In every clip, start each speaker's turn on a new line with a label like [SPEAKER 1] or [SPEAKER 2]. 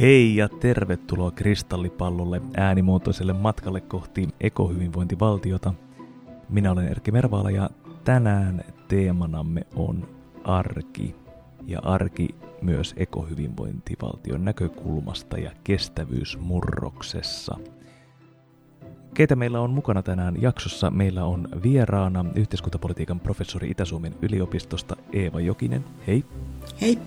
[SPEAKER 1] Hei ja tervetuloa kristallipallolle äänimuotoiselle matkalle kohti ekohyvinvointivaltiota. Minä olen Erkki Mervaala ja tänään teemanamme on arki. Ja arki myös ekohyvinvointivaltion näkökulmasta ja kestävyysmurroksessa. Keitä meillä on mukana tänään jaksossa? Meillä on vieraana yhteiskuntapolitiikan professori Itä-Suomen yliopistosta Eeva Jokinen. Hei.
[SPEAKER 2] Hei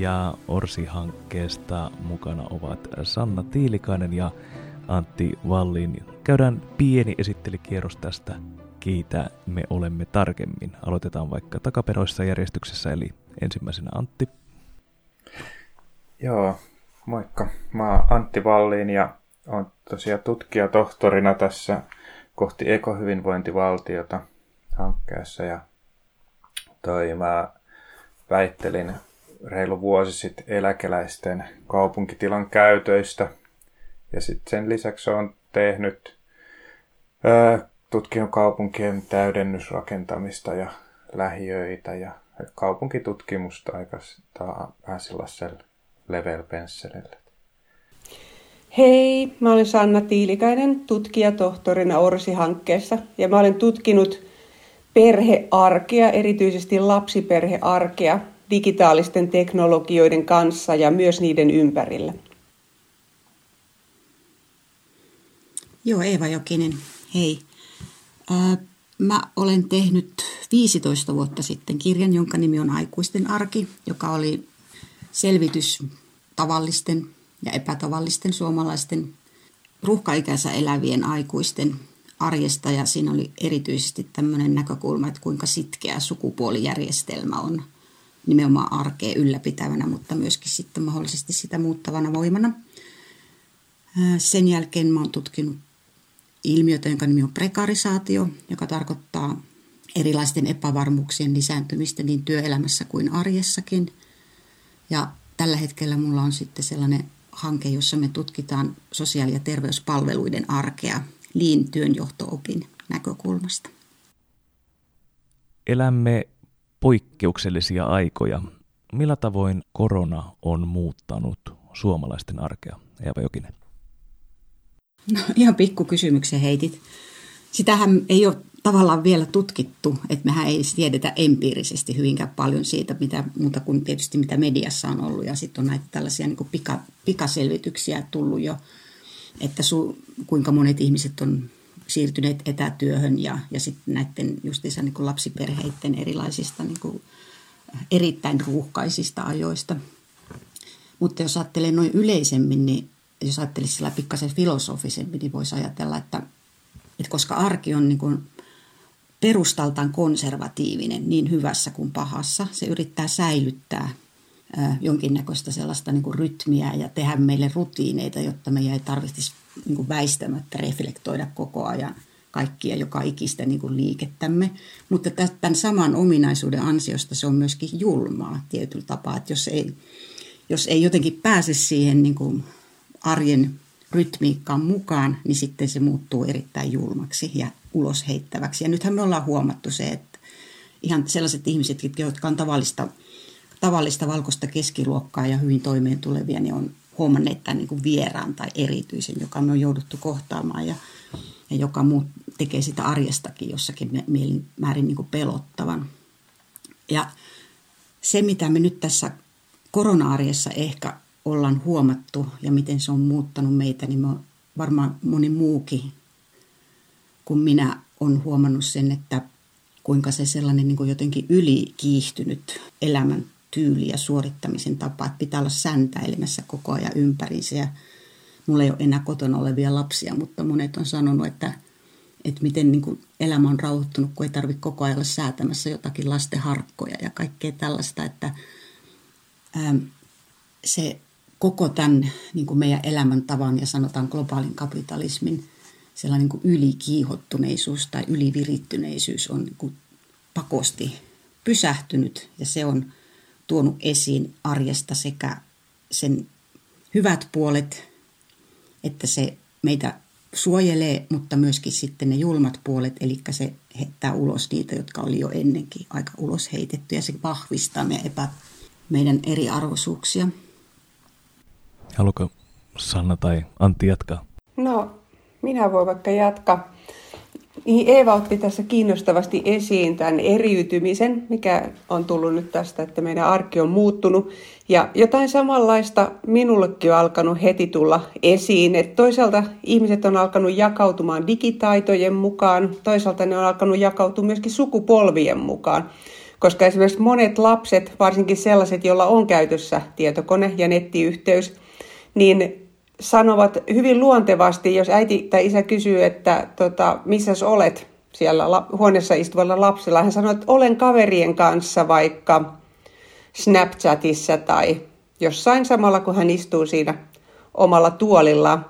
[SPEAKER 1] ja Orsi-hankkeesta mukana ovat Sanna Tiilikainen ja Antti Vallin. Käydään pieni esittelikierros tästä, kiitä me olemme tarkemmin. Aloitetaan vaikka takaperoissa järjestyksessä, eli ensimmäisenä Antti.
[SPEAKER 3] Joo, moikka. Mä oon Antti Vallin ja on tosiaan tutkijatohtorina tässä kohti ekohyvinvointivaltiota hankkeessa ja toi mä väittelin reilu vuosi sitten eläkeläisten kaupunkitilan käytöistä. Ja sitten sen lisäksi on tehnyt tutkinut kaupunkien täydennysrakentamista ja lähiöitä ja kaupunkitutkimusta aika vähän sellaisella level pensselillä.
[SPEAKER 2] Hei, mä olen Sanna Tiilikäinen, tutkijatohtorina Orsi-hankkeessa ja mä olen tutkinut perhearkea, erityisesti lapsiperhearkea digitaalisten teknologioiden kanssa ja myös niiden ympärillä.
[SPEAKER 4] Joo, Eeva Jokinen, hei. Mä olen tehnyt 15 vuotta sitten kirjan, jonka nimi on Aikuisten arki, joka oli selvitys tavallisten ja epätavallisten suomalaisten ruuhkaikäisä elävien aikuisten arjesta ja siinä oli erityisesti tämmöinen näkökulma, että kuinka sitkeä sukupuolijärjestelmä on – nimenomaan arkea ylläpitävänä, mutta myöskin sitten mahdollisesti sitä muuttavana voimana. Sen jälkeen mä oon tutkinut ilmiötä, jonka nimi on prekarisaatio, joka tarkoittaa erilaisten epävarmuuksien lisääntymistä niin työelämässä kuin arjessakin. Ja tällä hetkellä mulla on sitten sellainen hanke, jossa me tutkitaan sosiaali- ja terveyspalveluiden arkea liin työnjohto-opin näkökulmasta.
[SPEAKER 1] Elämme poikkeuksellisia aikoja. Millä tavoin korona on muuttanut suomalaisten arkea? Eeva Jokinen.
[SPEAKER 4] No ihan pikku kysymyksen heitit. Sitähän ei ole tavallaan vielä tutkittu, että mehän ei tiedetä empiirisesti hyvinkään paljon siitä, mitä, muuta kuin tietysti mitä mediassa on ollut. Ja sitten on näitä tällaisia niin kuin pika, pikaselvityksiä tullut jo, että su, kuinka monet ihmiset on siirtyneet etätyöhön ja, ja sitten näiden justiinsa niin lapsiperheiden erilaisista niin kuin erittäin ruuhkaisista ajoista. Mutta jos ajattelee noin yleisemmin, niin jos ajattelisi sillä pikkasen filosofisemmin, niin voisi ajatella, että, että koska arki on niin kuin perustaltaan konservatiivinen niin hyvässä kuin pahassa, se yrittää säilyttää jonkinnäköistä sellaista niin kuin rytmiä ja tehdä meille rutiineita, jotta meidän ei tarvitsisi niin kuin väistämättä reflektoida koko ajan kaikkia joka ikistä niin kuin liikettämme. Mutta tämän saman ominaisuuden ansiosta se on myöskin julmaa tietyllä tapaa, että jos ei, jos ei jotenkin pääse siihen niin kuin arjen rytmiikkaan mukaan, niin sitten se muuttuu erittäin julmaksi ja ulos heittäväksi. Ja nythän me ollaan huomattu se, että ihan sellaiset ihmiset, jotka on tavallista, tavallista valkoista keskiluokkaa ja hyvin toimeen tulevia, niin on huomanneet tämän niin kuin vieraan tai erityisen, joka me on jouduttu kohtaamaan ja, ja joka muut tekee sitä arjestakin jossakin määrin niin kuin pelottavan. Ja se, mitä me nyt tässä korona-arjessa ehkä ollaan huomattu ja miten se on muuttanut meitä, niin mä varmaan moni muukin kuin minä on huomannut sen, että kuinka se sellainen niin kuin jotenkin ylikiihtynyt elämän tyyli ja suorittamisen tapa, että pitää olla säntäilemässä koko ajan ympäriinsä. Ja mulla ei ole enää kotona olevia lapsia, mutta monet on sanonut, että, että miten niin kuin elämä on rauhoittunut, kun ei tarvitse koko ajan olla säätämässä jotakin lasten harkkoja ja kaikkea tällaista, että ää, se koko tämän niin kuin meidän elämäntavan ja sanotaan globaalin kapitalismin sellainen niin kuin ylikiihottuneisuus tai ylivirittyneisyys on niin kuin pakosti pysähtynyt ja se on tuonut esiin arjesta sekä sen hyvät puolet, että se meitä suojelee, mutta myöskin sitten ne julmat puolet, eli se heittää ulos niitä, jotka oli jo ennenkin aika ulos heitetty, ja se vahvistaa meidän, epä, meidän eriarvoisuuksia.
[SPEAKER 1] Haluatko Sanna tai Antti jatkaa?
[SPEAKER 2] No, minä voin vaikka jatkaa. Niin Eeva otti tässä kiinnostavasti esiin tämän eriytymisen, mikä on tullut nyt tästä, että meidän arki on muuttunut. Ja jotain samanlaista minullekin on alkanut heti tulla esiin, että toisaalta ihmiset on alkanut jakautumaan digitaitojen mukaan, toisaalta ne on alkanut jakautua myöskin sukupolvien mukaan. Koska esimerkiksi monet lapset, varsinkin sellaiset, joilla on käytössä tietokone ja nettiyhteys, niin sanovat hyvin luontevasti, jos äiti tai isä kysyy, että tota, missä olet siellä la- huoneessa istuvalla lapsella, hän sanoo, että olen kaverien kanssa vaikka Snapchatissa tai jossain samalla, kun hän istuu siinä omalla tuolillaan.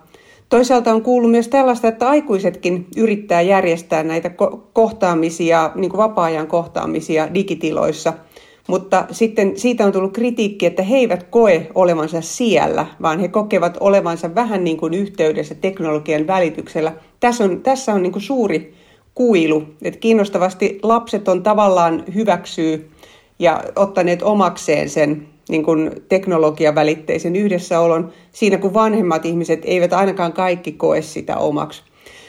[SPEAKER 2] Toisaalta on kuullut myös tällaista, että aikuisetkin yrittää järjestää näitä ko- kohtaamisia, niin kuin vapaa-ajan kohtaamisia digitiloissa – mutta sitten siitä on tullut kritiikki, että he eivät koe olevansa siellä, vaan he kokevat olevansa vähän niin kuin yhteydessä teknologian välityksellä. Tässä on, tässä on niin kuin suuri kuilu. että kiinnostavasti lapset on tavallaan hyväksyy ja ottaneet omakseen sen niin kuin teknologiavälitteisen yhdessäolon siinä, kun vanhemmat ihmiset eivät ainakaan kaikki koe sitä omaksi.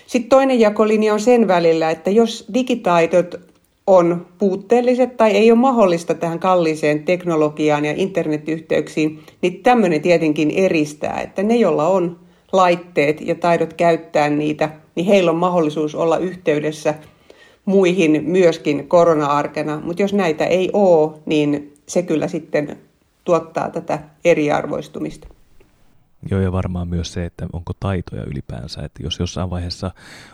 [SPEAKER 2] Sitten toinen jakolinja on sen välillä, että jos digitaidot on puutteelliset tai ei ole mahdollista tähän kalliiseen teknologiaan ja internetyhteyksiin, niin tämmöinen tietenkin eristää, että ne, joilla on laitteet ja taidot käyttää niitä, niin heillä on mahdollisuus olla yhteydessä muihin myöskin korona-arkena. Mutta jos näitä ei ole, niin se kyllä sitten tuottaa tätä eriarvoistumista.
[SPEAKER 1] Joo, ja varmaan myös se, että onko taitoja ylipäänsä. Että jos jossain vaiheessa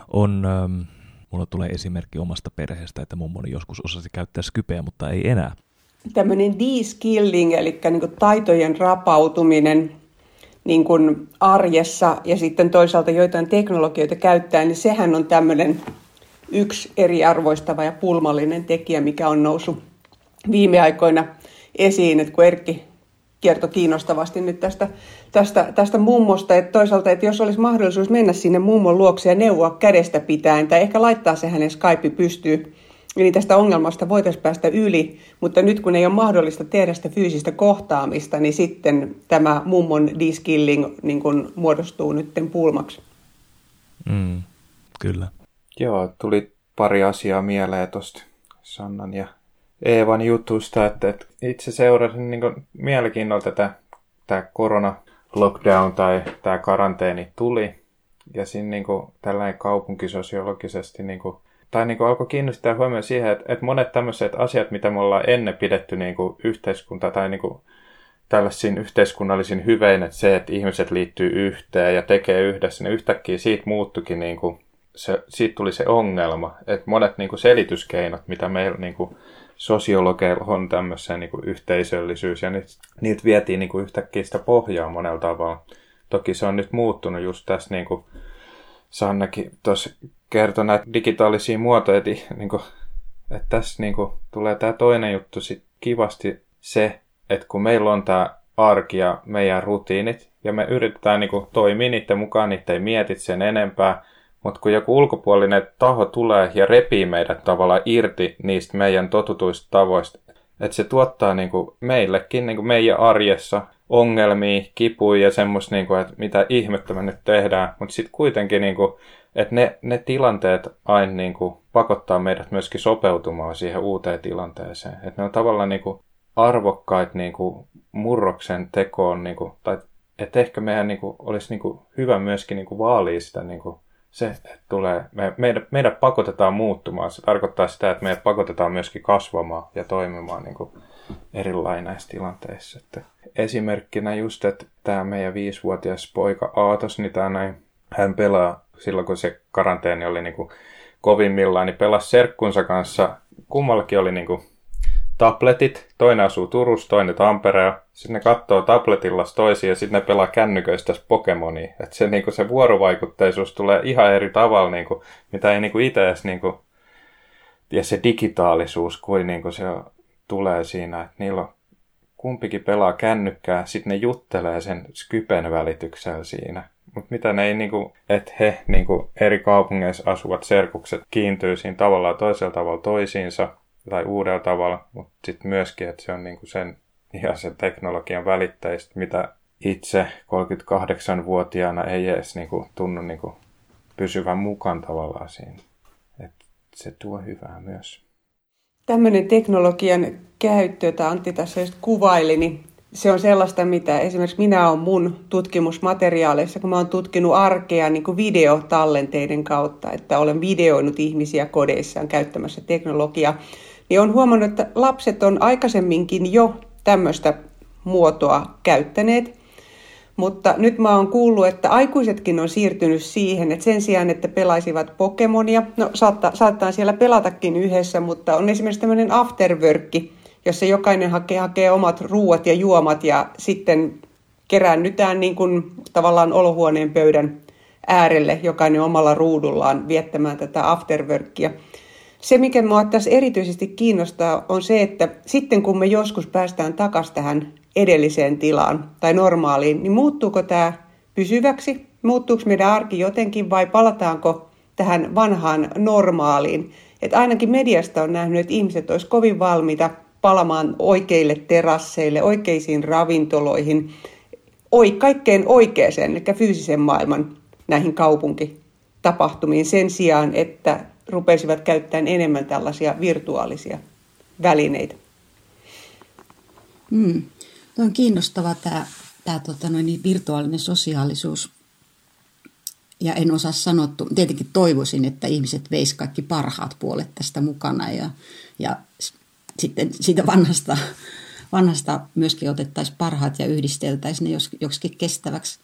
[SPEAKER 1] on ähm, Mulla tulee esimerkki omasta perheestä, että mummoni joskus osasi käyttää Skypeä, mutta ei enää.
[SPEAKER 2] Tämmöinen de-skilling, eli niin taitojen rapautuminen niin kuin arjessa ja sitten toisaalta joitain teknologioita käyttää, niin sehän on tämmöinen yksi eriarvoistava ja pulmallinen tekijä, mikä on noussut viime aikoina esiin, että kun Erkki kertoi kiinnostavasti nyt tästä, tästä, tästä mummosta, että toisaalta, että jos olisi mahdollisuus mennä sinne mummon luokse ja neuvoa kädestä pitäen, tai ehkä laittaa se hänen Skype pystyy, niin tästä ongelmasta voitaisiin päästä yli, mutta nyt kun ei ole mahdollista tehdä sitä fyysistä kohtaamista, niin sitten tämä mummon de-skilling niin kuin muodostuu nyt pulmaksi.
[SPEAKER 1] Mm, kyllä.
[SPEAKER 3] Joo, tuli pari asiaa mieleen tuosta Sannan ja Eevan jutusta, että, että itse seurasin niin mielenkiinnolla tätä tämä korona lockdown tai tämä karanteeni tuli. Ja siinä niin kuin, tällainen kaupunkisosiologisesti niin kuin, tai niin kuin alkoi kiinnostaa huomioon siihen, että, että monet tämmöiset asiat, mitä me ollaan ennen pidetty niin kuin yhteiskunta tai niin kuin, tällaisiin yhteiskunnallisiin hyvein, että se, että ihmiset liittyy yhteen ja tekee yhdessä, niin yhtäkkiä siitä muuttukin, niin kuin, se, siitä tuli se ongelma, että monet niin kuin selityskeinot, mitä meillä niin kuin, sosiologeilla on tämmöisen niin yhteisöllisyys ja niitä, niitä vietiin niin kuin yhtäkkiä sitä pohjaa monella tavalla. Toki se on nyt muuttunut just tässä, niin kuin Sannakin tuossa kertoi näitä digitaalisia muotoja, että, niin kuin, että tässä niin kuin, tulee tämä toinen juttu sit kivasti se, että kun meillä on tämä arki ja meidän rutiinit, ja me yritetään niin kuin, toimia niiden mukaan, niitä ei mietit sen enempää, mutta kun joku ulkopuolinen taho tulee ja repii meidät tavallaan irti niistä meidän totutuista tavoista, että se tuottaa niin kuin meillekin niin kuin meidän arjessa ongelmia, kipuja ja semmoista, niin kuin, että mitä ihmettä me nyt tehdään. Mutta sitten kuitenkin, niin kuin, että ne, ne tilanteet aina niin kuin, pakottaa meidät myöskin sopeutumaan siihen uuteen tilanteeseen. Että ne on tavallaan niin kuin, arvokkaita niin kuin, murroksen tekoon, niin kuin, tai että ehkä meidän niin kuin, olisi niin kuin, hyvä myöskin niin kuin, vaalia sitä niin kuin, se tulee, me, meidät, meidät pakotetaan muuttumaan. Se tarkoittaa sitä, että meidät pakotetaan myöskin kasvamaan ja toimimaan niin kuin erilainen näissä tilanteissa. Että esimerkkinä just, että tämä meidän viisivuotias poika Aatos, niin tämä näin, hän pelaa silloin, kun se karanteeni oli niin kuin kovimmillaan, niin pelasi serkkunsa kanssa. Kummallakin oli niin kuin tabletit, toinen asuu Turussa, toinen Tampereella. Sitten ne katsoo tabletilla toisia ja sitten ne pelaa kännyköistä Pokemonia. Että se, niinku, se vuorovaikutteisuus tulee ihan eri tavalla, niinku, mitä ei niinku itse edes... Niinku, ja se digitaalisuus, kuin niinku se tulee siinä, että niillä on kumpikin pelaa kännykkää, sitten ne juttelee sen Skypen välityksellä siinä. Mutta mitä ne ei, niinku, että he niinku, eri kaupungeissa asuvat serkukset kiintyy siinä tavallaan toisella tavalla toisiinsa, tai uudella tavalla, mutta sitten myöskin, että se on niinku sen ihan sen teknologian välitteistä, mitä itse 38-vuotiaana ei edes niin kuin, tunnu niin kuin, pysyvän mukaan tavallaan siinä. Et se tuo hyvää myös.
[SPEAKER 2] Tämmöinen teknologian käyttö, jota Antti tässä just kuvaili, niin se on sellaista, mitä esimerkiksi minä olen mun tutkimusmateriaaleissa, kun mä oon tutkinut arkea niin kuin videotallenteiden kautta, että olen videoinut ihmisiä kodeissaan käyttämässä teknologiaa, niin on huomannut, että lapset on aikaisemminkin jo tämmöistä muotoa käyttäneet. Mutta nyt mä oon kuullut, että aikuisetkin on siirtynyt siihen, että sen sijaan, että pelaisivat Pokemonia, no saattaa, saattaa siellä pelatakin yhdessä, mutta on esimerkiksi tämmöinen afterworkki, jossa jokainen hakee, hakee omat ruuat ja juomat ja sitten keräännytään niin kuin tavallaan olohuoneen pöydän äärelle, jokainen omalla ruudullaan viettämään tätä afterworkia. Se, mikä minua tässä erityisesti kiinnostaa, on se, että sitten kun me joskus päästään takaisin tähän edelliseen tilaan tai normaaliin, niin muuttuuko tämä pysyväksi? Muuttuuko meidän arki jotenkin vai palataanko tähän vanhaan normaaliin? Et ainakin mediasta on nähnyt, että ihmiset olisivat kovin valmiita palamaan oikeille terasseille, oikeisiin ravintoloihin, oi, kaikkeen oikeeseen, eli fyysisen maailman näihin kaupunkitapahtumiin sen sijaan, että rupesivat käyttämään enemmän tällaisia virtuaalisia välineitä.
[SPEAKER 4] Mm. Tuo on kiinnostava tämä, tämä tota noin, virtuaalinen sosiaalisuus. Ja en osaa sanoa, tietenkin toivoisin, että ihmiset veis kaikki parhaat puolet tästä mukana ja, ja sitten siitä vanhasta, vanhasta myöskin otettaisiin parhaat ja yhdisteltäisiin ne joksikin kestäväksi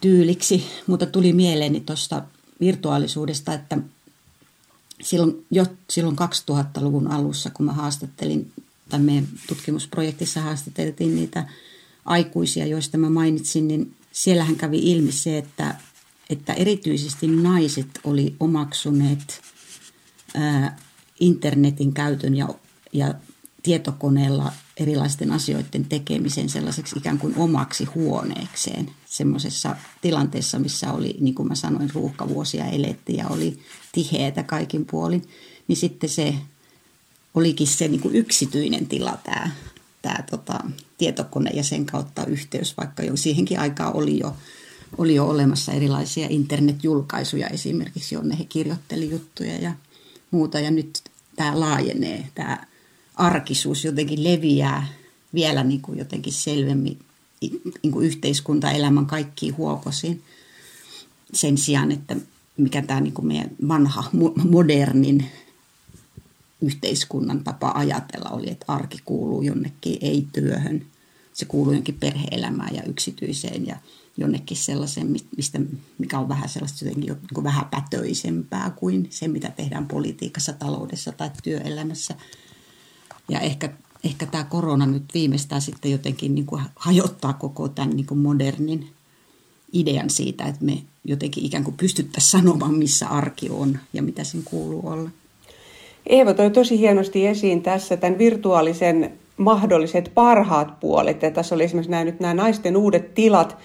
[SPEAKER 4] tyyliksi. Mutta tuli mieleeni tuosta virtuaalisuudesta, että silloin, jo silloin 2000-luvun alussa, kun mä haastattelin, tai meidän tutkimusprojektissa haastateltiin niitä aikuisia, joista mä mainitsin, niin siellähän kävi ilmi se, että, että erityisesti naiset oli omaksuneet ää, internetin käytön ja, ja tietokoneella erilaisten asioiden tekemisen sellaiseksi ikään kuin omaksi huoneekseen. Semmoisessa tilanteessa, missä oli, niin kuin mä sanoin, ruuhkavuosia elettiin ja oli tiheätä kaikin puolin, niin sitten se olikin se niin kuin yksityinen tila tämä, tämä tota, tietokone ja sen kautta yhteys, vaikka jo siihenkin aikaa oli jo, oli jo olemassa erilaisia internetjulkaisuja esimerkiksi, jonne he kirjoitteli juttuja ja muuta. Ja nyt tämä laajenee, tämä arkisuus jotenkin leviää vielä niin kuin jotenkin selvemmin niin kuin yhteiskuntaelämän kaikkiin huokosiin sen sijaan, että mikä tämä niin meidän vanha, modernin yhteiskunnan tapa ajatella oli, että arki kuuluu jonnekin ei-työhön. Se kuuluu jonnekin perheelämään ja yksityiseen ja jonnekin sellaiseen, mistä, mikä on vähän sellaista jotenkin niin vähän pätöisempää kuin se, mitä tehdään politiikassa, taloudessa tai työelämässä. Ja ehkä, ehkä tämä korona nyt viimeistään sitten jotenkin niin kuin hajottaa koko tämän niin kuin modernin idean siitä, että me jotenkin ikään kuin pystyttäisiin sanomaan, missä arki on ja mitä sen kuuluu olla.
[SPEAKER 2] Eeva toi tosi hienosti esiin tässä tämän virtuaalisen mahdolliset parhaat puolet. Ja tässä oli esimerkiksi nämä, nyt nämä naisten uudet tilat.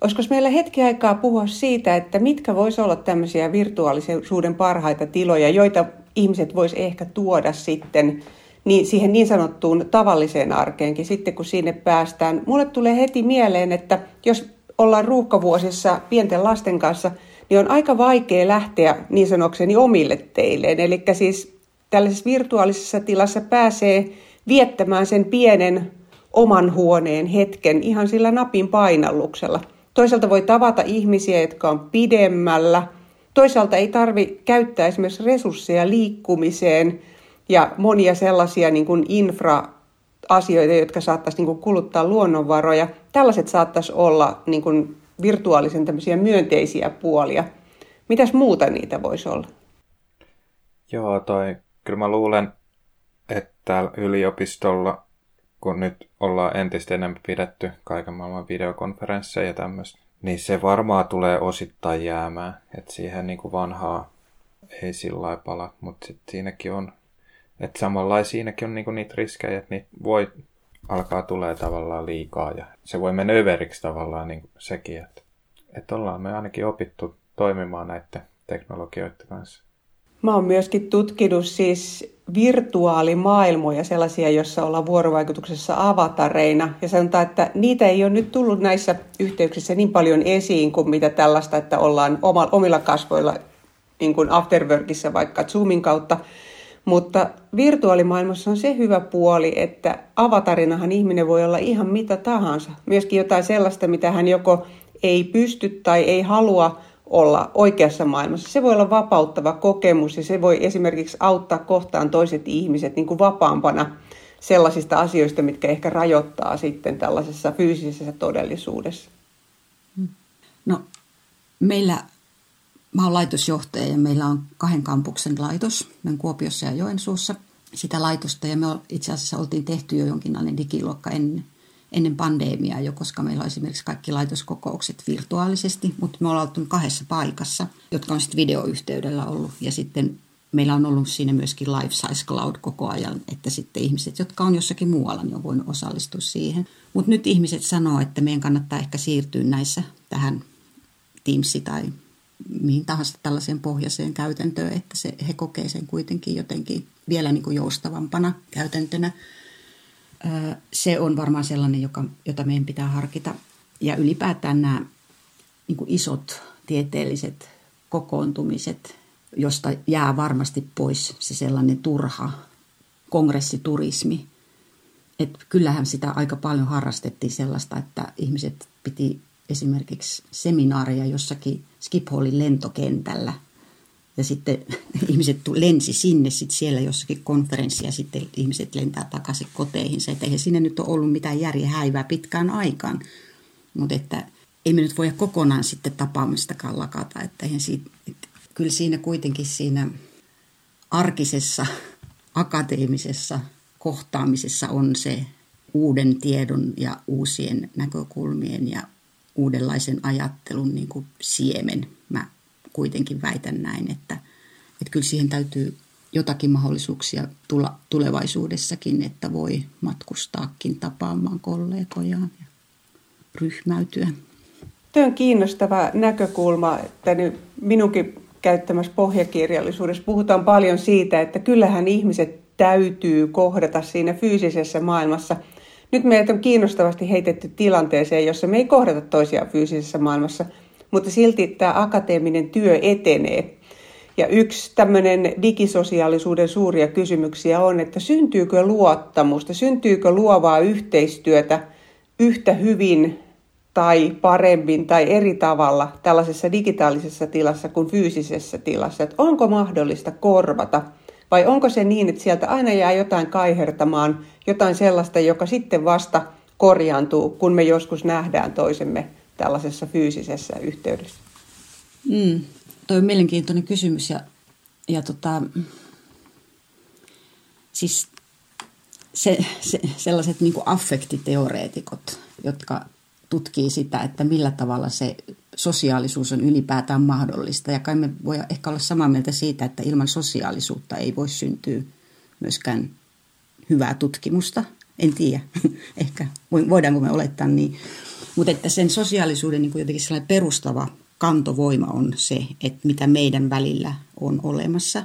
[SPEAKER 2] Olisiko meillä hetki aikaa puhua siitä, että mitkä voisi olla tämmöisiä virtuaalisuuden parhaita tiloja, joita ihmiset vois ehkä tuoda sitten niin siihen niin sanottuun tavalliseen arkeenkin sitten, kun sinne päästään. Mulle tulee heti mieleen, että jos ollaan ruuhkavuosissa pienten lasten kanssa, niin on aika vaikea lähteä niin sanokseni omille teilleen. Eli siis tällaisessa virtuaalisessa tilassa pääsee viettämään sen pienen oman huoneen hetken ihan sillä napin painalluksella. Toisaalta voi tavata ihmisiä, jotka on pidemmällä. Toisaalta ei tarvi käyttää esimerkiksi resursseja liikkumiseen ja monia sellaisia niin kuin infra-asioita, jotka saattaisi niin kuin kuluttaa luonnonvaroja. Tällaiset saattaisi olla niin kuin virtuaalisen tämmöisiä myönteisiä puolia. Mitäs muuta niitä voisi olla?
[SPEAKER 3] Joo, toi, kyllä mä luulen, että täällä yliopistolla, kun nyt ollaan entistä enemmän pidetty kaiken maailman videokonferensseja ja tämmöistä, niin se varmaan tulee osittain jäämään. Että siihen niin kuin vanhaa ei sillä pala, mutta sitten siinäkin on, että samalla siinäkin on niinku niitä riskejä, että niitä voi alkaa tulee tavallaan liikaa ja se voi mennä överiksi tavallaan niin sekin, että, että ollaan me ainakin opittu toimimaan näiden teknologioiden kanssa.
[SPEAKER 2] Mä oon myöskin tutkinut siis virtuaalimaailmoja, sellaisia, joissa ollaan vuorovaikutuksessa avatareina. Ja sanotaan, että niitä ei ole nyt tullut näissä yhteyksissä niin paljon esiin kuin mitä tällaista, että ollaan omilla kasvoilla niin kuin afterworkissa vaikka Zoomin kautta. Mutta virtuaalimaailmassa on se hyvä puoli, että avatarinahan ihminen voi olla ihan mitä tahansa. Myöskin jotain sellaista, mitä hän joko ei pysty tai ei halua olla oikeassa maailmassa. Se voi olla vapauttava kokemus ja se voi esimerkiksi auttaa kohtaan toiset ihmiset niin kuin vapaampana sellaisista asioista, mitkä ehkä rajoittaa sitten tällaisessa fyysisessä todellisuudessa.
[SPEAKER 4] No, meillä, mä olen laitosjohtaja ja meillä on kahden kampuksen laitos, me Kuopiossa ja Joensuussa sitä laitosta ja me itse asiassa oltiin tehty jo jonkinlainen digiluokka ennen ennen pandemiaa jo, koska meillä on esimerkiksi kaikki laitoskokoukset virtuaalisesti, mutta me ollaan oltu kahdessa paikassa, jotka on sitten videoyhteydellä ollut. Ja sitten meillä on ollut siinä myöskin Life Size Cloud koko ajan, että sitten ihmiset, jotka on jossakin muualla, niin on voinut osallistua siihen. Mutta nyt ihmiset sanoo, että meidän kannattaa ehkä siirtyä näissä tähän Teamsi tai mihin tahansa tällaiseen pohjaiseen käytäntöön, että se, he kokee sen kuitenkin jotenkin vielä niin kuin joustavampana käytäntönä se on varmaan sellainen, joka, jota meidän pitää harkita. Ja ylipäätään nämä niin kuin isot tieteelliset kokoontumiset, josta jää varmasti pois se sellainen turha kongressiturismi. Et kyllähän sitä aika paljon harrastettiin sellaista, että ihmiset piti esimerkiksi seminaareja jossakin Skipholin lentokentällä – ja sitten ihmiset lensi sinne, sitten siellä jossakin konferenssia, sitten ihmiset lentää takaisin koteihinsa. Että eihän siinä nyt ole ollut mitään järjen häivää pitkään aikaan. Mutta että ei me nyt voi kokonaan sitten tapaamistakaan lakata. Että eihän siitä, että kyllä siinä kuitenkin siinä arkisessa, akateemisessa kohtaamisessa on se uuden tiedon ja uusien näkökulmien ja uudenlaisen ajattelun niin kuin siemen. Mä kuitenkin väitän näin, että, että kyllä siihen täytyy jotakin mahdollisuuksia tulla tulevaisuudessakin, että voi matkustaakin tapaamaan kollegojaan ja ryhmäytyä.
[SPEAKER 2] Tuo on kiinnostava näkökulma, että nyt minunkin käyttämässä pohjakirjallisuudessa puhutaan paljon siitä, että kyllähän ihmiset täytyy kohdata siinä fyysisessä maailmassa. Nyt meidät on kiinnostavasti heitetty tilanteeseen, jossa me ei kohdata toisiaan fyysisessä maailmassa – mutta silti tämä akateeminen työ etenee. Ja yksi tämmöinen digisosiaalisuuden suuria kysymyksiä on, että syntyykö luottamusta, syntyykö luovaa yhteistyötä yhtä hyvin tai paremmin tai eri tavalla tällaisessa digitaalisessa tilassa kuin fyysisessä tilassa. Että onko mahdollista korvata vai onko se niin, että sieltä aina jää jotain kaihertamaan, jotain sellaista, joka sitten vasta korjaantuu, kun me joskus nähdään toisemme tällaisessa fyysisessä yhteydessä?
[SPEAKER 4] Mm, toi on mielenkiintoinen kysymys ja, ja tota, siis se, se, sellaiset niin affektiteoreetikot, jotka tutkii sitä, että millä tavalla se sosiaalisuus on ylipäätään mahdollista. Ja kai me voi ehkä olla samaa mieltä siitä, että ilman sosiaalisuutta ei voi syntyä myöskään hyvää tutkimusta. En tiedä, ehkä voidaanko me olettaa niin. Mutta että sen sosiaalisuuden niin kuin jotenkin sellainen perustava kantovoima on se, että mitä meidän välillä on olemassa.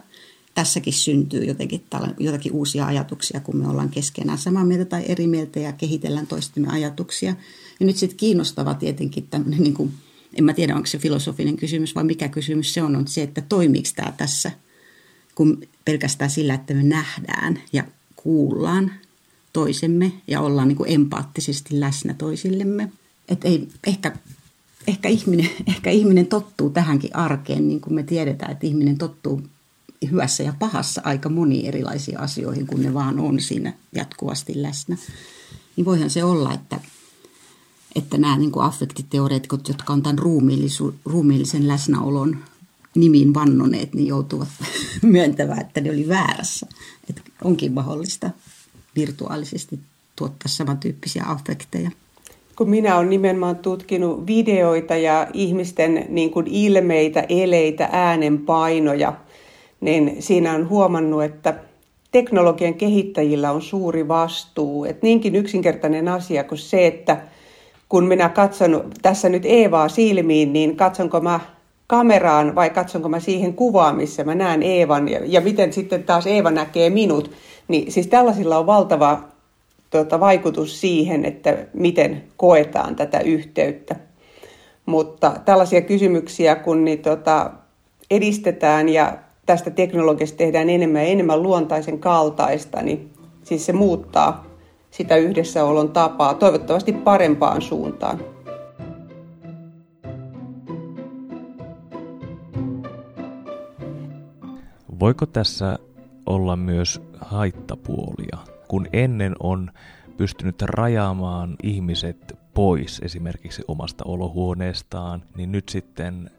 [SPEAKER 4] Tässäkin syntyy jotenkin jotakin uusia ajatuksia, kun me ollaan keskenään samaa mieltä tai eri mieltä ja kehitellään toistemme ajatuksia. Ja nyt sitten kiinnostava tietenkin tämmöinen, niin kuin, en mä tiedä onko se filosofinen kysymys vai mikä kysymys se on, on se, että toimiiko tämä tässä, kun pelkästään sillä, että me nähdään ja kuullaan toisemme ja ollaan niin kuin empaattisesti läsnä toisillemme – että ei, ehkä, ehkä, ihminen, ehkä ihminen tottuu tähänkin arkeen, niin kuin me tiedetään, että ihminen tottuu hyvässä ja pahassa aika moni erilaisiin asioihin, kun ne vaan on siinä jatkuvasti läsnä. Niin voihan se olla, että, että nämä niin kuin affektiteoreetikot, jotka on tämän ruumiillisen läsnäolon nimiin vannoneet, niin joutuvat myöntämään, että ne oli väärässä. Että onkin mahdollista virtuaalisesti tuottaa samantyyppisiä affekteja
[SPEAKER 2] kun minä olen nimenomaan tutkinut videoita ja ihmisten niin kuin ilmeitä, eleitä, äänenpainoja, niin siinä on huomannut, että teknologian kehittäjillä on suuri vastuu. Et niinkin yksinkertainen asia kuin se, että kun minä katson tässä nyt Eevaa silmiin, niin katsonko mä kameraan vai katsonko mä siihen kuvaan, missä mä näen Eevan ja, ja miten sitten taas Eeva näkee minut. Niin siis tällaisilla on valtava tota, vaikutus siihen, että miten koetaan tätä yhteyttä. Mutta tällaisia kysymyksiä, kun niin, tota, edistetään ja tästä teknologiasta tehdään enemmän ja enemmän luontaisen kaltaista, niin siis se muuttaa sitä yhdessäolon tapaa toivottavasti parempaan suuntaan.
[SPEAKER 1] Voiko tässä olla myös haittapuolia, kun ennen on pystynyt rajaamaan ihmiset pois esimerkiksi omasta olohuoneestaan, niin nyt sitten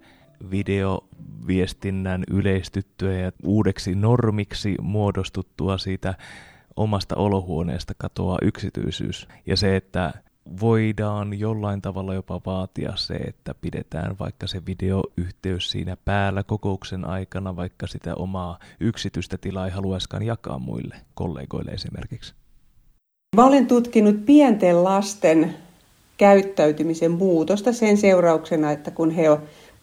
[SPEAKER 1] videoviestinnän yleistyttyä ja uudeksi normiksi muodostuttua siitä omasta olohuoneesta katoaa yksityisyys. Ja se, että voidaan jollain tavalla jopa vaatia se, että pidetään vaikka se videoyhteys siinä päällä kokouksen aikana, vaikka sitä omaa yksityistä tilaa ei haluaiskaan jakaa muille kollegoille esimerkiksi.
[SPEAKER 2] Mä olen tutkinut pienten lasten käyttäytymisen muutosta sen seurauksena, että kun he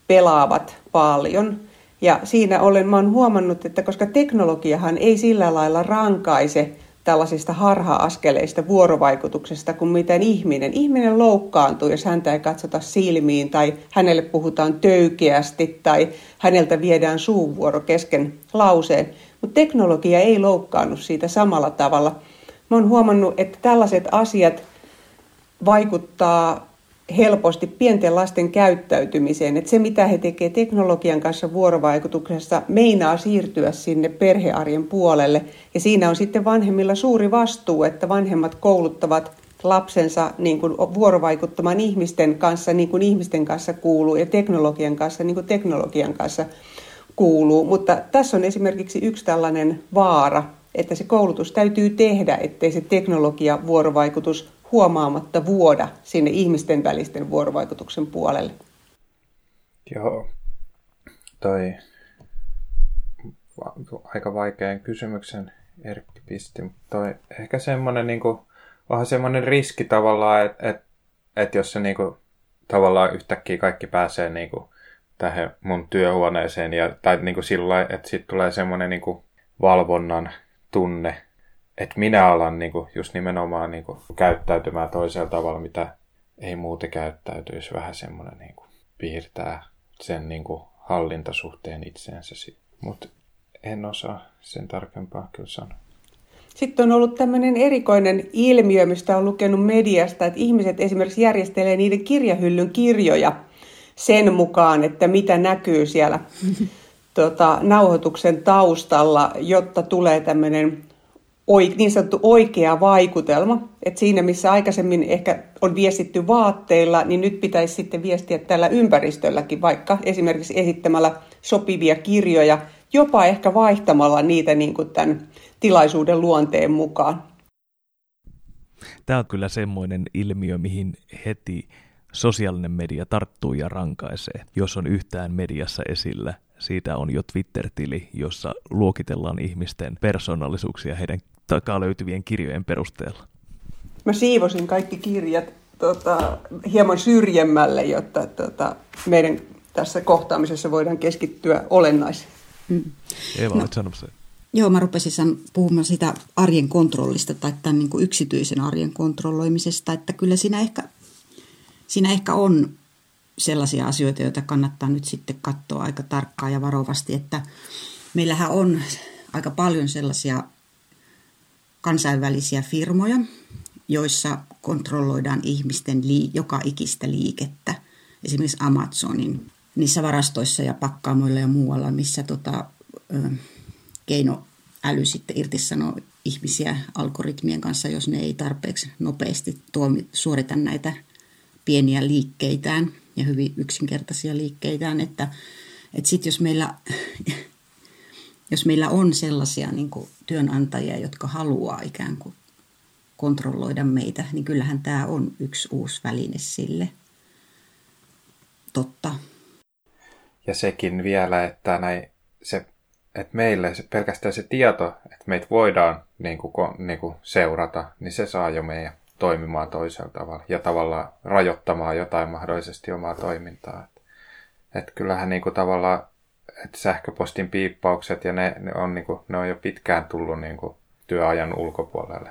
[SPEAKER 2] pelaavat paljon. Ja siinä olen mä olen huomannut, että koska teknologiahan ei sillä lailla rankaise tällaisista harha-askeleista vuorovaikutuksesta kuin miten ihminen. Ihminen loukkaantuu, jos häntä ei katsota silmiin tai hänelle puhutaan töykeästi tai häneltä viedään suuvuoro kesken lauseen. Mutta teknologia ei loukkaannut siitä samalla tavalla. Mä oon huomannut, että tällaiset asiat vaikuttaa helposti pienten lasten käyttäytymiseen. Että se, mitä he tekevät teknologian kanssa vuorovaikutuksessa, meinaa siirtyä sinne perhearjen puolelle. Ja siinä on sitten vanhemmilla suuri vastuu, että vanhemmat kouluttavat lapsensa niin kuin vuorovaikuttamaan ihmisten kanssa niin kuin ihmisten kanssa kuuluu ja teknologian kanssa niin kuin teknologian kanssa kuuluu. Mutta tässä on esimerkiksi yksi tällainen vaara, että se koulutus täytyy tehdä, ettei se teknologia vuorovaikutus huomaamatta vuoda sinne ihmisten välisten vuorovaikutuksen puolelle.
[SPEAKER 3] Joo, toi aika vaikean kysymyksen Erkki pisti, mutta toi ehkä semmoinen niinku, onhan semmoinen riski tavallaan, että et, et jos se niinku, tavallaan yhtäkkiä kaikki pääsee niinku, tähän mun työhuoneeseen ja, tai niinku sillä että sitten tulee semmoinen niinku, valvonnan tunne, että minä alan niin kuin, just nimenomaan niin kuin, käyttäytymään toisella tavalla, mitä ei muuten käyttäytyisi. Vähän semmoinen niin kuin, piirtää sen niin kuin, hallintasuhteen itseensä. Mutta en osaa sen tarkempaa kyllä sanoa.
[SPEAKER 2] Sitten on ollut tämmöinen erikoinen ilmiö, mistä on lukenut mediasta, että ihmiset esimerkiksi järjestelee niiden kirjahyllyn kirjoja sen mukaan, että mitä näkyy siellä tota, nauhoituksen taustalla, jotta tulee tämmöinen niin sanottu oikea vaikutelma. Että siinä, missä aikaisemmin ehkä on viestitty vaatteilla, niin nyt pitäisi sitten viestiä tällä ympäristölläkin, vaikka esimerkiksi esittämällä sopivia kirjoja, jopa ehkä vaihtamalla niitä niin kuin tämän tilaisuuden luonteen mukaan.
[SPEAKER 1] Tämä on kyllä semmoinen ilmiö, mihin heti sosiaalinen media tarttuu ja rankaisee, jos on yhtään mediassa esillä. Siitä on jo Twitter-tili, jossa luokitellaan ihmisten persoonallisuuksia heidän takaa löytyvien kirjojen perusteella?
[SPEAKER 2] Mä siivosin kaikki kirjat tota, hieman syrjemmälle, jotta tota, meidän tässä kohtaamisessa voidaan keskittyä olennaiseen. Mm.
[SPEAKER 1] Eeva, no, sanomassa.
[SPEAKER 4] Joo, mä rupesin puhumaan sitä arjen kontrollista tai tämän niin kuin yksityisen arjen kontrolloimisesta, että kyllä siinä ehkä, siinä ehkä on sellaisia asioita, joita kannattaa nyt sitten katsoa aika tarkkaan ja varovasti, että meillähän on aika paljon sellaisia kansainvälisiä firmoja, joissa kontrolloidaan ihmisten lii- joka ikistä liikettä. Esimerkiksi Amazonin niissä varastoissa ja pakkaamoilla ja muualla, missä tota, ö, keinoäly sitten irtisanoo ihmisiä algoritmien kanssa, jos ne ei tarpeeksi nopeasti tuomi, suorita näitä pieniä liikkeitään ja hyvin yksinkertaisia liikkeitään, että, että sitten jos meillä jos meillä on sellaisia niin kuin työnantajia, jotka haluaa ikään kuin kontrolloida meitä, niin kyllähän tämä on yksi uusi väline sille. Totta.
[SPEAKER 3] Ja sekin vielä, että, näin, se, että meille se, pelkästään se tieto, että meitä voidaan niin kuin, niin kuin seurata, niin se saa jo meidän toimimaan toisella tavalla ja tavallaan rajoittamaan jotain mahdollisesti omaa toimintaa. Että, Että kyllähän niin kuin tavallaan että sähköpostin piippaukset ja ne, ne, on, niin kuin, ne on jo pitkään tullut niin kuin työajan ulkopuolelle.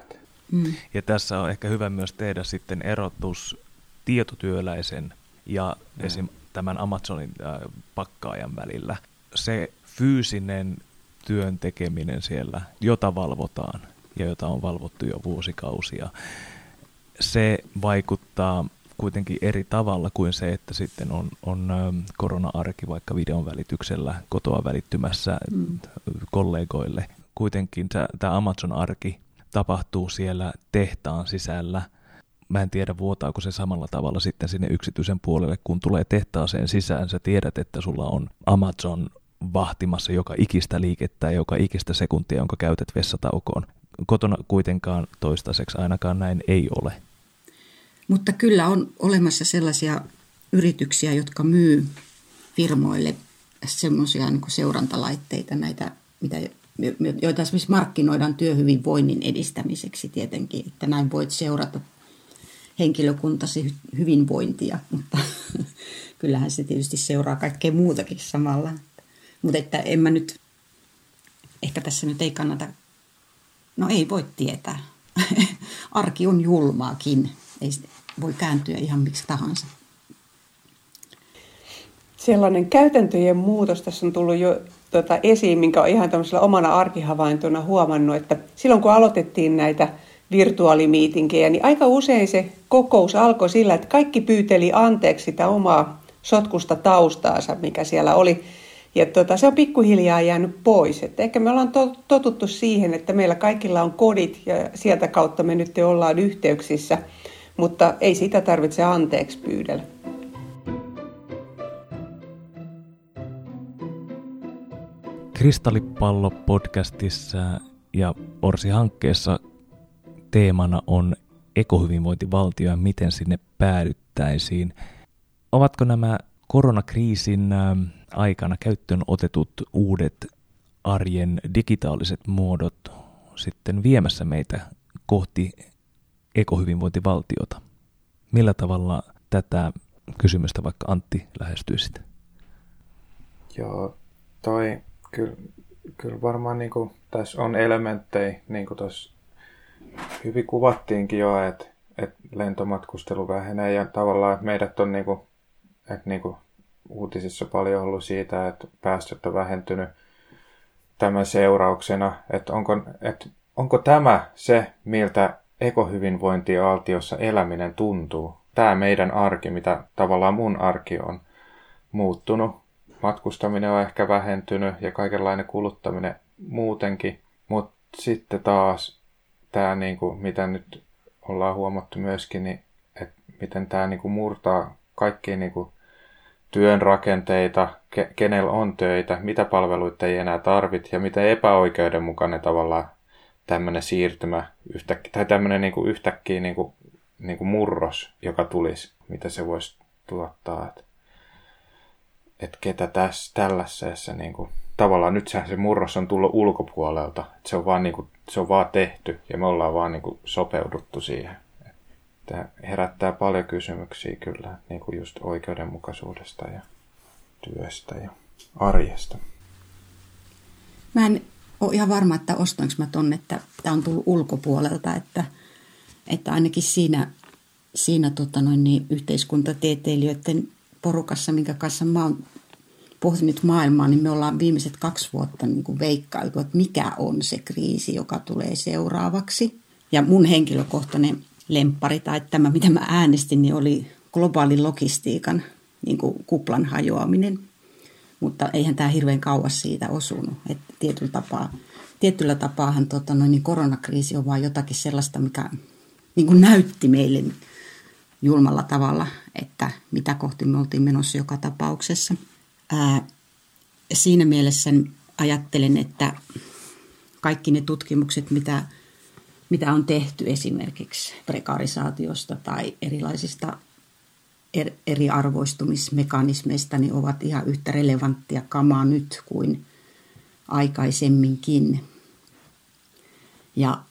[SPEAKER 1] Mm. Ja tässä on ehkä hyvä myös tehdä sitten erotus tietotyöläisen ja mm. esim. tämän Amazonin äh, pakkaajan välillä. Se fyysinen työn tekeminen siellä, jota valvotaan ja jota on valvottu jo vuosikausia, se vaikuttaa kuitenkin eri tavalla kuin se, että sitten on, on ähm, korona-arki vaikka videon välityksellä kotoa välittymässä mm. kollegoille. Kuitenkin tämä Amazon-arki tapahtuu siellä tehtaan sisällä. Mä en tiedä, vuotaako se samalla tavalla sitten sinne yksityisen puolelle, kun tulee tehtaaseen sisään. Sä tiedät, että sulla on Amazon vahtimassa joka ikistä liikettä ja joka ikistä sekuntia, jonka käytät vessataukoon. Kotona kuitenkaan toistaiseksi ainakaan näin ei ole.
[SPEAKER 4] Mutta kyllä on olemassa sellaisia yrityksiä, jotka myy firmoille semmoisia niin seurantalaitteita, näitä, mitä, joita esimerkiksi markkinoidaan työhyvinvoinnin edistämiseksi tietenkin, että näin voit seurata henkilökuntasi hyvinvointia, mutta kyllähän se tietysti seuraa kaikkea muutakin samalla. Mutta että en mä nyt, ehkä tässä nyt ei kannata, no ei voi tietää. Arki on julmaakin, ei voi kääntyä ihan miksi tahansa.
[SPEAKER 2] Sellainen käytäntöjen muutos tässä on tullut jo tuota, esiin, minkä on ihan tämmöisellä omana arkihavaintona huomannut, että silloin kun aloitettiin näitä virtuaalimiitinkejä, niin aika usein se kokous alkoi sillä, että kaikki pyyteli anteeksi sitä omaa sotkusta taustaansa, mikä siellä oli. Ja tota, se on pikkuhiljaa jäänyt pois. Et ehkä me ollaan totuttu siihen, että meillä kaikilla on kodit ja sieltä kautta me nyt ollaan yhteyksissä, mutta ei sitä tarvitse anteeksi pyydellä.
[SPEAKER 1] Kristallipallo podcastissa ja Orsi-hankkeessa teemana on ekohyvinvointivaltio ja miten sinne päädyttäisiin. Ovatko nämä koronakriisin aikana käyttöön otetut uudet arjen digitaaliset muodot sitten viemässä meitä kohti ekohyvinvointivaltiota? Millä tavalla tätä kysymystä vaikka Antti lähestyisit?
[SPEAKER 3] Joo, toi kyllä, kyllä varmaan niin kuin, tässä on elementtejä, niin kuin tuossa hyvin kuvattiinkin jo, että, että lentomatkustelu vähenee ja tavallaan että meidät on niin kuin, että niin kuin uutisissa paljon ollut siitä, että päästöt on vähentynyt tämän seurauksena, että onko, että onko tämä se, miltä ekohyvinvointiaaltiossa eläminen tuntuu. Tämä meidän arki, mitä tavallaan mun arki on muuttunut. Matkustaminen on ehkä vähentynyt ja kaikenlainen kuluttaminen muutenkin, mutta sitten taas tämä, niin kuin, mitä nyt ollaan huomattu myöskin, niin, että miten tämä niin kuin murtaa kaikkia niin työn rakenteita, ke- kenellä on töitä, mitä palveluita ei enää tarvit ja miten epäoikeudenmukainen tavallaan tämmöinen siirtymä yhtäkkiä, tai tämmöinen niin kuin yhtäkkiä niin kuin, niin kuin murros, joka tulisi, mitä se voisi tuottaa. Että et ketä tässä tällaisessa niin kuin, tavallaan nyt se murros on tullut ulkopuolelta. Että se on vaan niin kuin, se on vaan tehty ja me ollaan vaan niin kuin sopeuduttu siihen. Tämä herättää paljon kysymyksiä kyllä niin kuin just oikeudenmukaisuudesta ja työstä ja arjesta.
[SPEAKER 4] Mä en ole ihan varma, että ostanko mä tonne, että tämä on tullut ulkopuolelta, että, että ainakin siinä, siinä tota noin, niin yhteiskuntatieteilijöiden porukassa, minkä kanssa mä oon pohtinut maailmaa, niin me ollaan viimeiset kaksi vuotta niin kuin veikkailtu, että mikä on se kriisi, joka tulee seuraavaksi. Ja mun henkilökohtainen lemppari tai tämä, mitä mä äänestin, niin oli globaalin logistiikan niin kuin kuplan hajoaminen – mutta eihän tämä hirveän kauas siitä osunut. että tietyllä tapaa, tietyllä tapaahan tota, noin, niin koronakriisi on vain jotakin sellaista, mikä niin kuin näytti meille julmalla tavalla, että mitä kohti me oltiin menossa joka tapauksessa. Ää, siinä mielessä ajattelen, että kaikki ne tutkimukset, mitä, mitä on tehty esimerkiksi prekarisaatiosta tai erilaisista Er, eriarvoistumismekanismeista niin ovat ihan yhtä relevanttia kamaa nyt kuin aikaisemminkin. Ja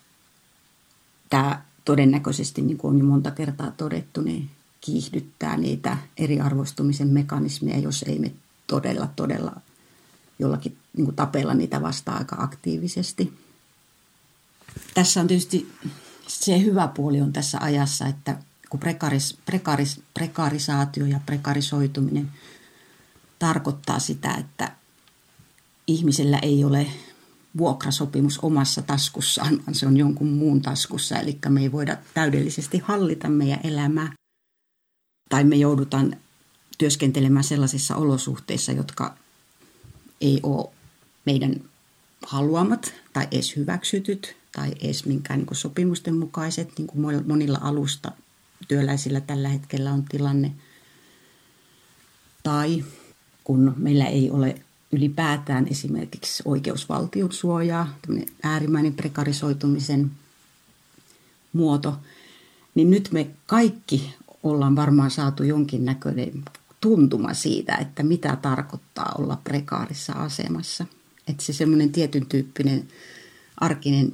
[SPEAKER 4] tämä todennäköisesti, niin kuin on jo monta kertaa todettu, niin kiihdyttää niitä eriarvoistumisen mekanismeja, jos ei me todella, todella jollakin niin kuin tapella niitä vastaan aika aktiivisesti. Tässä on tietysti se hyvä puoli on tässä ajassa, että kun prekaris, prekaris, prekarisaatio ja prekarisoituminen tarkoittaa sitä, että ihmisellä ei ole vuokrasopimus omassa taskussaan, vaan se on jonkun muun taskussa. Eli me ei voida täydellisesti hallita meidän elämää. Tai me joudutaan työskentelemään sellaisissa olosuhteissa, jotka ei ole meidän haluamat tai edes hyväksytyt tai edes minkään niin sopimusten mukaiset, niin monilla alusta työläisillä tällä hetkellä on tilanne. Tai kun meillä ei ole ylipäätään esimerkiksi oikeusvaltion suojaa, äärimmäinen prekarisoitumisen muoto, niin nyt me kaikki ollaan varmaan saatu jonkinnäköinen tuntuma siitä, että mitä tarkoittaa olla prekaarissa asemassa. Että se semmoinen tietyn tyyppinen arkinen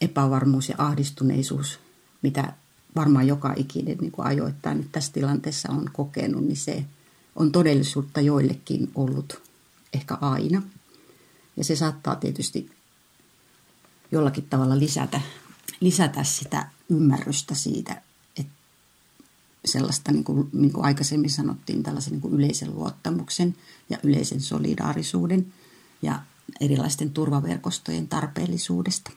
[SPEAKER 4] epävarmuus ja ahdistuneisuus, mitä varmaan joka ikinen niin kuin ajoittain nyt tässä tilanteessa on kokenut, niin se on todellisuutta joillekin ollut ehkä aina. Ja se saattaa tietysti jollakin tavalla lisätä, lisätä sitä ymmärrystä siitä, että sellaista, niin kuin, niin kuin aikaisemmin sanottiin, tällaisen niin kuin yleisen luottamuksen ja yleisen solidaarisuuden ja erilaisten turvaverkostojen tarpeellisuudesta.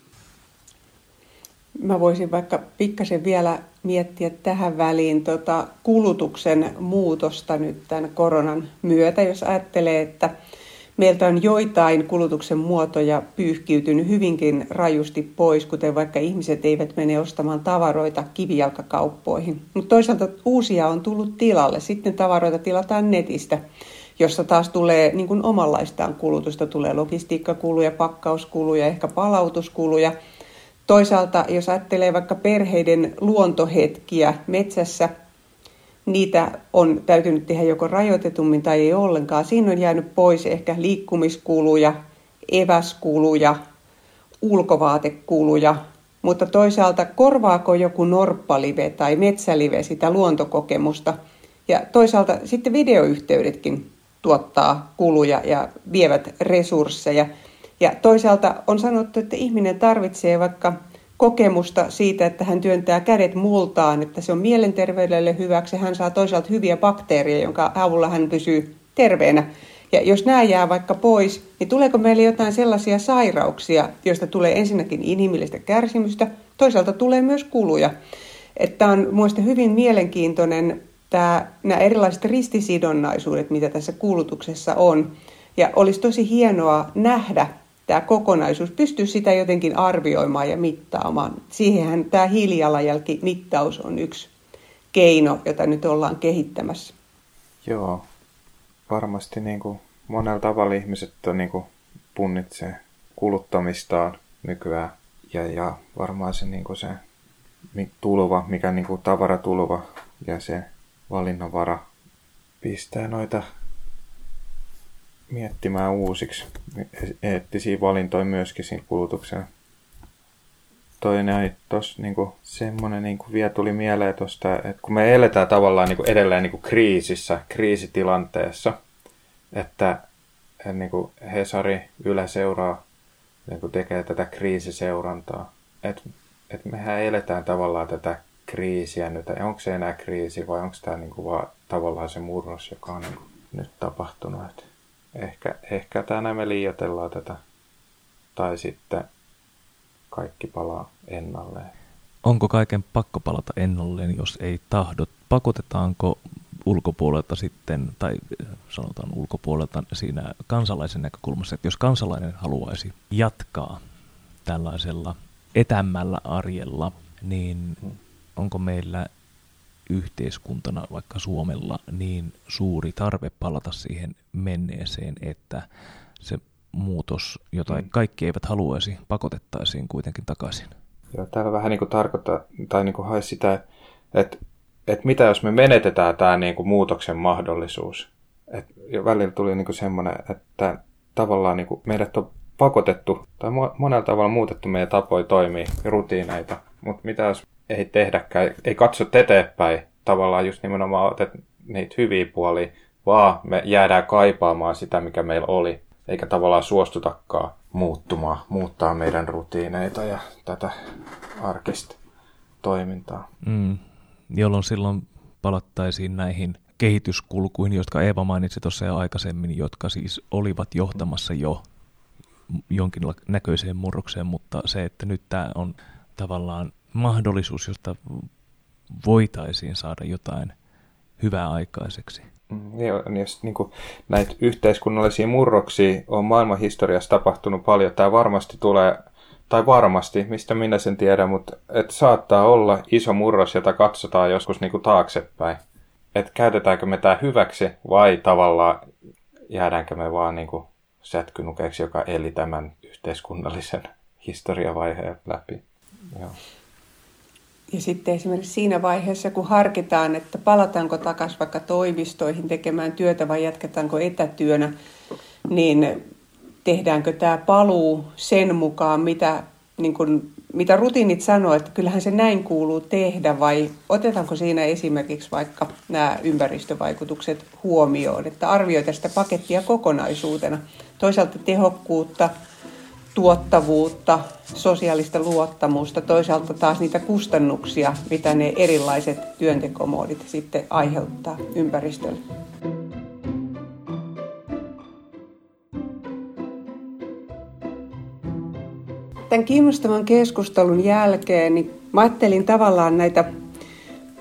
[SPEAKER 2] Mä voisin vaikka pikkasen vielä miettiä tähän väliin tota kulutuksen muutosta nyt tämän koronan myötä, jos ajattelee, että meiltä on joitain kulutuksen muotoja pyyhkiytynyt hyvinkin rajusti pois, kuten vaikka ihmiset eivät mene ostamaan tavaroita kivijalkakauppoihin. Mutta toisaalta uusia on tullut tilalle. Sitten tavaroita tilataan netistä, jossa taas tulee niin kuin omanlaistaan kulutusta. Tulee logistiikkakuluja, pakkauskuluja, ehkä palautuskuluja – Toisaalta, jos ajattelee vaikka perheiden luontohetkiä metsässä, niitä on täytynyt tehdä joko rajoitetummin tai ei ollenkaan. Siinä on jäänyt pois ehkä liikkumiskuluja, eväskuluja, ulkovaatekuluja, mutta toisaalta korvaako joku norppalive tai metsälive sitä luontokokemusta. Ja toisaalta sitten videoyhteydetkin tuottaa kuluja ja vievät resursseja. Ja toisaalta on sanottu, että ihminen tarvitsee vaikka kokemusta siitä, että hän työntää kädet multaan, että se on mielenterveydelle hyväksi. Hän saa toisaalta hyviä bakteereja, jonka avulla hän pysyy terveenä. Ja jos nämä jää vaikka pois, niin tuleeko meille jotain sellaisia sairauksia, joista tulee ensinnäkin inhimillistä kärsimystä, toisaalta tulee myös kuluja. Että on muista hyvin mielenkiintoinen tämä, nämä erilaiset ristisidonnaisuudet, mitä tässä kulutuksessa on. Ja olisi tosi hienoa nähdä, tämä kokonaisuus, pystyy sitä jotenkin arvioimaan ja mittaamaan. Siihenhän tämä hiilijalanjälkimittaus on yksi keino, jota nyt ollaan kehittämässä.
[SPEAKER 3] Joo, varmasti niin kuin monella tavalla ihmiset on niin kuin punnitsee kuluttamistaan nykyään. Ja, ja varmaan se, niin kuin se tulva, mikä niin kuin tavaratulva ja se valinnanvara pistää noita miettimään uusiksi eettisiä valintoja myöskin siinä kulutuksena. Toinen tuossa niinku, semmoinen niinku, vielä tuli mieleen tuosta, että kun me eletään tavallaan niinku, edelleen niinku, kriisissä, kriisitilanteessa, että niinku, Hesari Yle seuraa, niinku, tekee tätä kriisiseurantaa. Että et mehän eletään tavallaan tätä kriisiä nyt. Onko se enää kriisi vai onko tämä niinku, vaan tavallaan se murros, joka on niinku, nyt tapahtunut. Että ehkä, ehkä tänään me liioitellaan tätä. Tai sitten kaikki palaa ennalleen.
[SPEAKER 1] Onko kaiken pakko palata ennalleen, jos ei tahdo? Pakotetaanko ulkopuolelta sitten, tai sanotaan ulkopuolelta siinä kansalaisen näkökulmassa, että jos kansalainen haluaisi jatkaa tällaisella etämällä arjella, niin hmm. onko meillä yhteiskuntana, vaikka Suomella, niin suuri tarve palata siihen menneeseen, että se muutos, jota mm. kaikki eivät haluaisi, pakotettaisiin kuitenkin takaisin.
[SPEAKER 3] Joo, täällä vähän niin kuin tarkoittaa, tai niin kuin haisi sitä, että, että mitä jos me menetetään tämä niin kuin muutoksen mahdollisuus. Et välillä tuli niin kuin semmoinen, että tavallaan niin kuin meidät on pakotettu, tai monella tavalla muutettu meidän tapoja toimia, rutiineita, mutta mitä jos ei tehdäkään, ei katso eteenpäin tavallaan just nimenomaan otet niitä hyviä puolia, vaan me jäädään kaipaamaan sitä, mikä meillä oli, eikä tavallaan suostutakaan muuttumaan, muuttaa meidän rutiineita ja tätä arkista toimintaa.
[SPEAKER 1] Mm, jolloin silloin palattaisiin näihin kehityskulkuihin, jotka Eeva mainitsi tuossa jo aikaisemmin, jotka siis olivat johtamassa jo jonkin näköiseen murrokseen, mutta se, että nyt tämä on tavallaan mahdollisuus, josta voitaisiin saada jotain hyvää aikaiseksi.
[SPEAKER 3] Mm, ja jos niin kuin näitä yhteiskunnallisia murroksia on maailman historiassa tapahtunut paljon, tämä varmasti tulee, tai varmasti, mistä minä sen tiedän, mutta että saattaa olla iso murros, jota katsotaan joskus niin kuin taaksepäin. Että käytetäänkö me tämä hyväksi vai tavallaan jäädäänkö me vaan niin kuin sätkynukeeksi, joka eli tämän yhteiskunnallisen historiavaiheen läpi. Joo.
[SPEAKER 2] Ja sitten esimerkiksi siinä vaiheessa, kun harkitaan, että palataanko takaisin vaikka toimistoihin tekemään työtä vai jatketaanko etätyönä, niin tehdäänkö tämä paluu sen mukaan, mitä, niin kun, mitä rutiinit sanoo, että kyllähän se näin kuuluu tehdä, vai otetaanko siinä esimerkiksi vaikka nämä ympäristövaikutukset huomioon, että arvioita sitä pakettia kokonaisuutena. Toisaalta tehokkuutta, tuottavuutta, sosiaalista luottamusta, toisaalta taas niitä kustannuksia, mitä ne erilaiset työntekomoodit sitten aiheuttaa ympäristölle. Tämän kiinnostavan keskustelun jälkeen niin mä ajattelin tavallaan näitä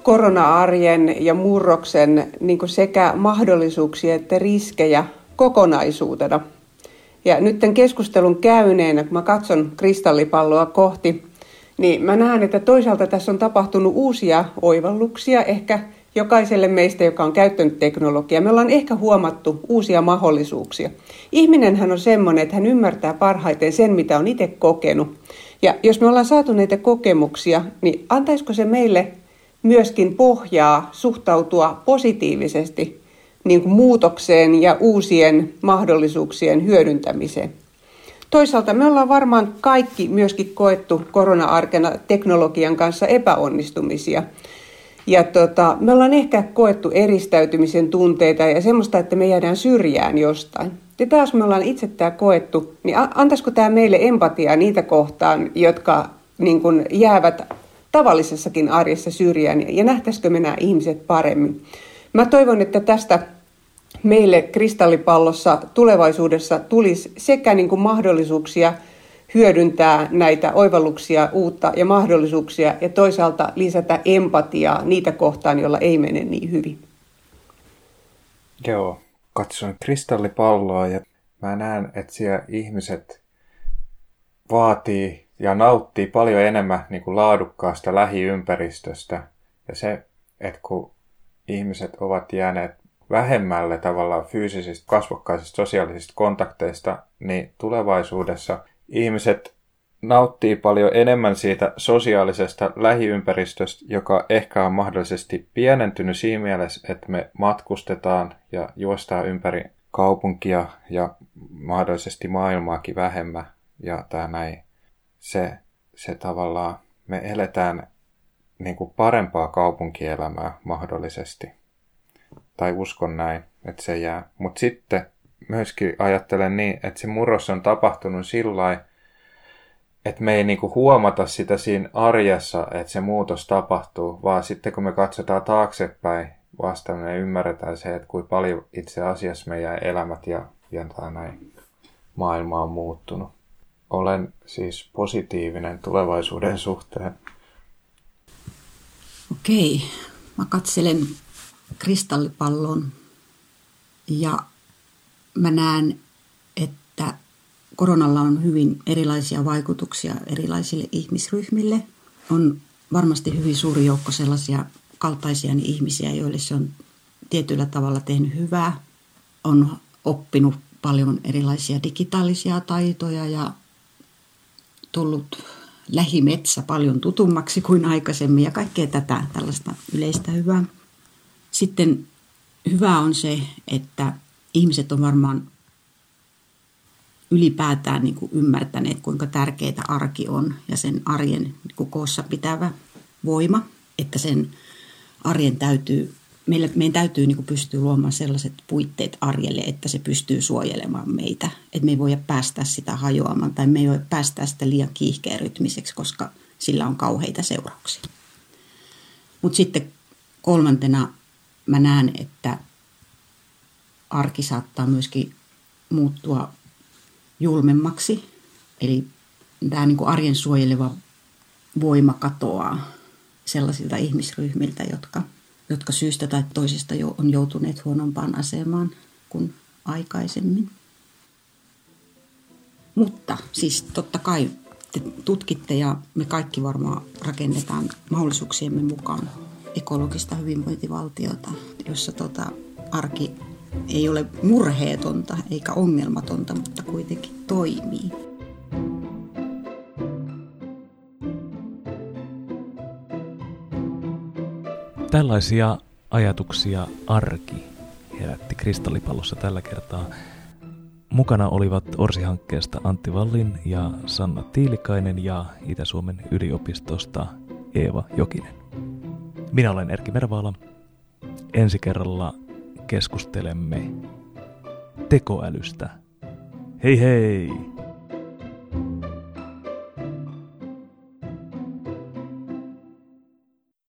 [SPEAKER 2] korona-arjen ja murroksen niin sekä mahdollisuuksia että riskejä kokonaisuutena – ja nyt tämän keskustelun käyneenä, kun mä katson kristallipalloa kohti, niin mä näen, että toisaalta tässä on tapahtunut uusia oivalluksia, ehkä jokaiselle meistä, joka on käyttänyt teknologiaa. Me ollaan ehkä huomattu uusia mahdollisuuksia. Ihminenhän on semmoinen, että hän ymmärtää parhaiten sen, mitä on itse kokenut. Ja jos me ollaan saatu näitä kokemuksia, niin antaisiko se meille myöskin pohjaa suhtautua positiivisesti niin kuin muutokseen ja uusien mahdollisuuksien hyödyntämiseen. Toisaalta me ollaan varmaan kaikki myöskin koettu korona-arkena teknologian kanssa epäonnistumisia. Ja tota, me ollaan ehkä koettu eristäytymisen tunteita ja semmoista, että me jäädään syrjään jostain. Ja taas me ollaan itse tämä koettu, niin antaisiko tämä meille empatiaa niitä kohtaan, jotka niin kun jäävät tavallisessakin arjessa syrjään ja nähtäisikö me nämä ihmiset paremmin. Mä toivon, että tästä meille kristallipallossa tulevaisuudessa tulisi sekä niin kuin mahdollisuuksia hyödyntää näitä oivalluksia, uutta ja mahdollisuuksia ja toisaalta lisätä empatiaa niitä kohtaan, joilla ei mene niin hyvin.
[SPEAKER 3] Joo, katson kristallipalloa ja mä näen, että siellä ihmiset vaatii ja nauttii paljon enemmän niin kuin laadukkaasta lähiympäristöstä. Ja se, että kun ihmiset ovat jääneet vähemmälle tavallaan fyysisistä, kasvokkaisista, sosiaalisista kontakteista, niin tulevaisuudessa ihmiset nauttii paljon enemmän siitä sosiaalisesta lähiympäristöstä, joka ehkä on mahdollisesti pienentynyt siinä mielessä, että me matkustetaan ja juostaan ympäri kaupunkia ja mahdollisesti maailmaakin vähemmän. Ja tämä näin, se, se tavallaan, me eletään niin kuin parempaa kaupunkielämää mahdollisesti tai uskon näin, että se jää. Mutta sitten myöskin ajattelen niin, että se murros on tapahtunut sillä että me ei niinku huomata sitä siinä arjessa, että se muutos tapahtuu, vaan sitten kun me katsotaan taaksepäin, vasta me ymmärretään se, että kuinka paljon itse asiassa meidän elämät ja, ja näin maailma on muuttunut. Olen siis positiivinen tulevaisuuden suhteen.
[SPEAKER 4] Okei, mä katselen kristallipallon ja mä näen, että koronalla on hyvin erilaisia vaikutuksia erilaisille ihmisryhmille. On varmasti hyvin suuri joukko sellaisia kaltaisia ihmisiä, joille se on tietyllä tavalla tehnyt hyvää. On oppinut paljon erilaisia digitaalisia taitoja ja tullut lähimetsä paljon tutummaksi kuin aikaisemmin ja kaikkea tätä tällaista yleistä hyvää. Sitten hyvä on se, että ihmiset on varmaan ylipäätään niin kuin ymmärtäneet, kuinka tärkeää arki on ja sen arjen niin kuin koossa pitävä voima, että sen arjen täytyy, meillä, meidän täytyy niin pystyä luomaan sellaiset puitteet arjelle, että se pystyy suojelemaan meitä. Että me ei voida päästä sitä hajoamaan tai me ei voi päästä sitä liian kiihkeärytmiseksi, koska sillä on kauheita seurauksia. Mutta sitten kolmantena mä näen, että arki saattaa myöskin muuttua julmemmaksi. Eli tämä niin kuin arjen suojeleva voima katoaa sellaisilta ihmisryhmiltä, jotka, jotka syystä tai toisesta jo on joutuneet huonompaan asemaan kuin aikaisemmin. Mutta siis totta kai te tutkitte ja me kaikki varmaan rakennetaan mahdollisuuksiemme mukaan ekologista hyvinvointivaltiota, jossa tota arki ei ole murheetonta eikä ongelmatonta, mutta kuitenkin toimii.
[SPEAKER 1] Tällaisia ajatuksia arki herätti kristallipallossa tällä kertaa. Mukana olivat Orsi-hankkeesta Antti Vallin ja Sanna Tiilikainen ja Itä-Suomen yliopistosta Eeva Jokinen. Minä olen Erkki Mervaala. Ensi kerralla keskustelemme tekoälystä. Hei hei!